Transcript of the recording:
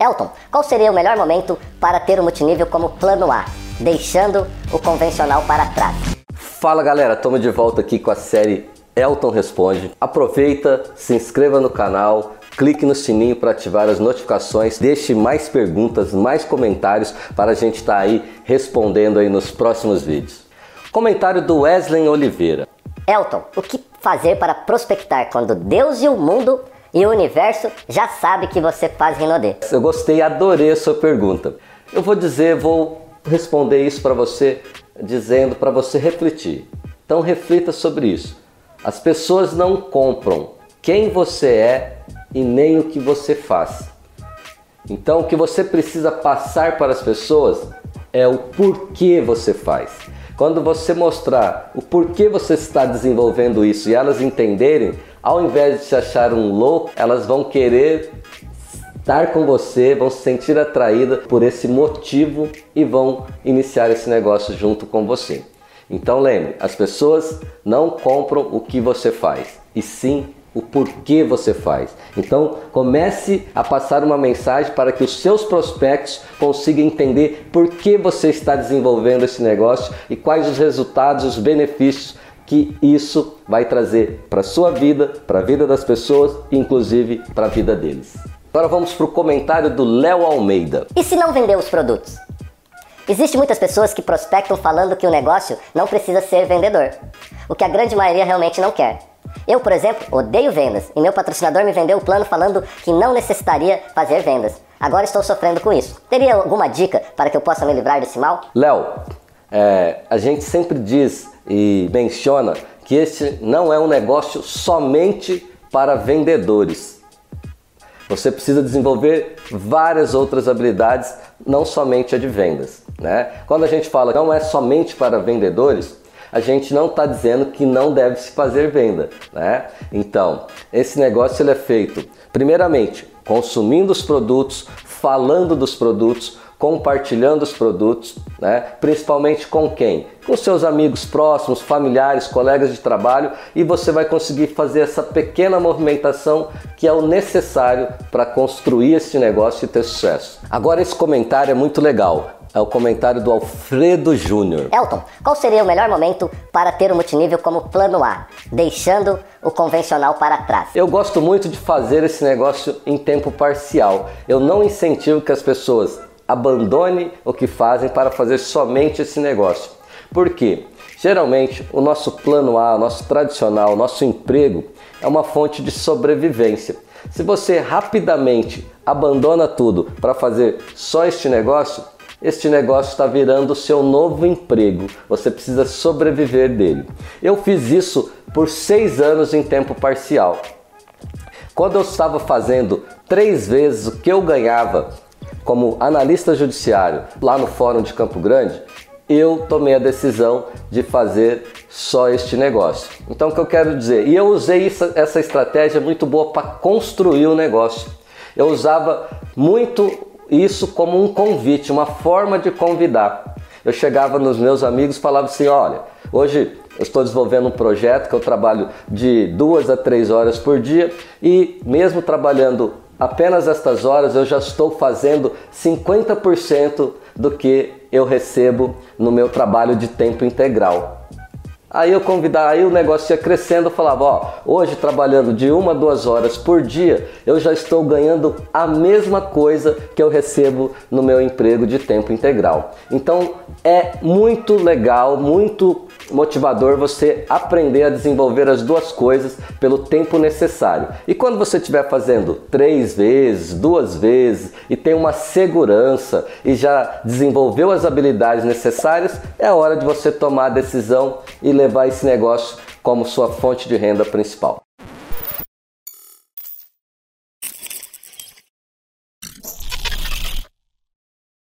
Elton, qual seria o melhor momento para ter o multinível como plano A, deixando o convencional para trás? Fala galera, estamos de volta aqui com a série Elton Responde. Aproveita, se inscreva no canal, clique no sininho para ativar as notificações, deixe mais perguntas, mais comentários para a gente estar tá aí respondendo aí nos próximos vídeos. Comentário do Wesley Oliveira. Elton, o que fazer para prospectar quando Deus e o mundo e o universo já sabe que você faz Rinodê. Eu gostei, adorei a sua pergunta. Eu vou dizer, vou responder isso para você dizendo para você refletir. Então reflita sobre isso. As pessoas não compram quem você é e nem o que você faz. Então o que você precisa passar para as pessoas é o porquê você faz. Quando você mostrar o porquê você está desenvolvendo isso e elas entenderem, ao invés de se achar um louco, elas vão querer estar com você, vão se sentir atraídas por esse motivo e vão iniciar esse negócio junto com você. Então lembre, as pessoas não compram o que você faz, e sim o porquê você faz. Então comece a passar uma mensagem para que os seus prospectos consigam entender por que você está desenvolvendo esse negócio e quais os resultados, os benefícios que isso vai trazer para a sua vida, para a vida das pessoas inclusive para a vida deles. Agora vamos para o comentário do Léo Almeida. E se não vender os produtos? Existem muitas pessoas que prospectam falando que o negócio não precisa ser vendedor, o que a grande maioria realmente não quer. Eu, por exemplo, odeio vendas e meu patrocinador me vendeu o plano falando que não necessitaria fazer vendas. Agora estou sofrendo com isso. Teria alguma dica para que eu possa me livrar desse mal? Léo, é, a gente sempre diz e menciona que este não é um negócio somente para vendedores. Você precisa desenvolver várias outras habilidades, não somente a de vendas. Né? Quando a gente fala não é somente para vendedores, a gente não está dizendo que não deve se fazer venda. Né? Então, esse negócio ele é feito, primeiramente, consumindo os produtos, falando dos produtos, compartilhando os produtos, né? principalmente com quem? Com seus amigos próximos, familiares, colegas de trabalho e você vai conseguir fazer essa pequena movimentação que é o necessário para construir este negócio e ter sucesso. Agora esse comentário é muito legal. É o comentário do Alfredo Júnior. Elton, qual seria o melhor momento para ter o multinível como plano A, deixando o convencional para trás? Eu gosto muito de fazer esse negócio em tempo parcial. Eu não incentivo que as pessoas abandone o que fazem para fazer somente esse negócio. Por quê? Geralmente, o nosso plano A, o nosso tradicional, o nosso emprego é uma fonte de sobrevivência. Se você rapidamente abandona tudo para fazer só este negócio, este negócio está virando o seu novo emprego. Você precisa sobreviver dele. Eu fiz isso por seis anos em tempo parcial. Quando eu estava fazendo três vezes o que eu ganhava como analista judiciário lá no Fórum de Campo Grande, eu tomei a decisão de fazer só este negócio. Então, o que eu quero dizer? E eu usei essa, essa estratégia muito boa para construir o negócio. Eu usava muito isso como um convite, uma forma de convidar. Eu chegava nos meus amigos e falava assim: olha, hoje eu estou desenvolvendo um projeto que eu trabalho de duas a três horas por dia e, mesmo trabalhando apenas estas horas eu já estou fazendo 50% do que eu recebo no meu trabalho de tempo integral. Aí eu convidava, aí o negócio ia crescendo, eu falava, ó, hoje trabalhando de uma a duas horas por dia, eu já estou ganhando a mesma coisa que eu recebo no meu emprego de tempo integral. Então é muito legal, muito motivador você aprender a desenvolver as duas coisas pelo tempo necessário. E quando você estiver fazendo três vezes, duas vezes e tem uma segurança e já desenvolveu as habilidades necessárias, é hora de você tomar a decisão e levar esse negócio como sua fonte de renda principal.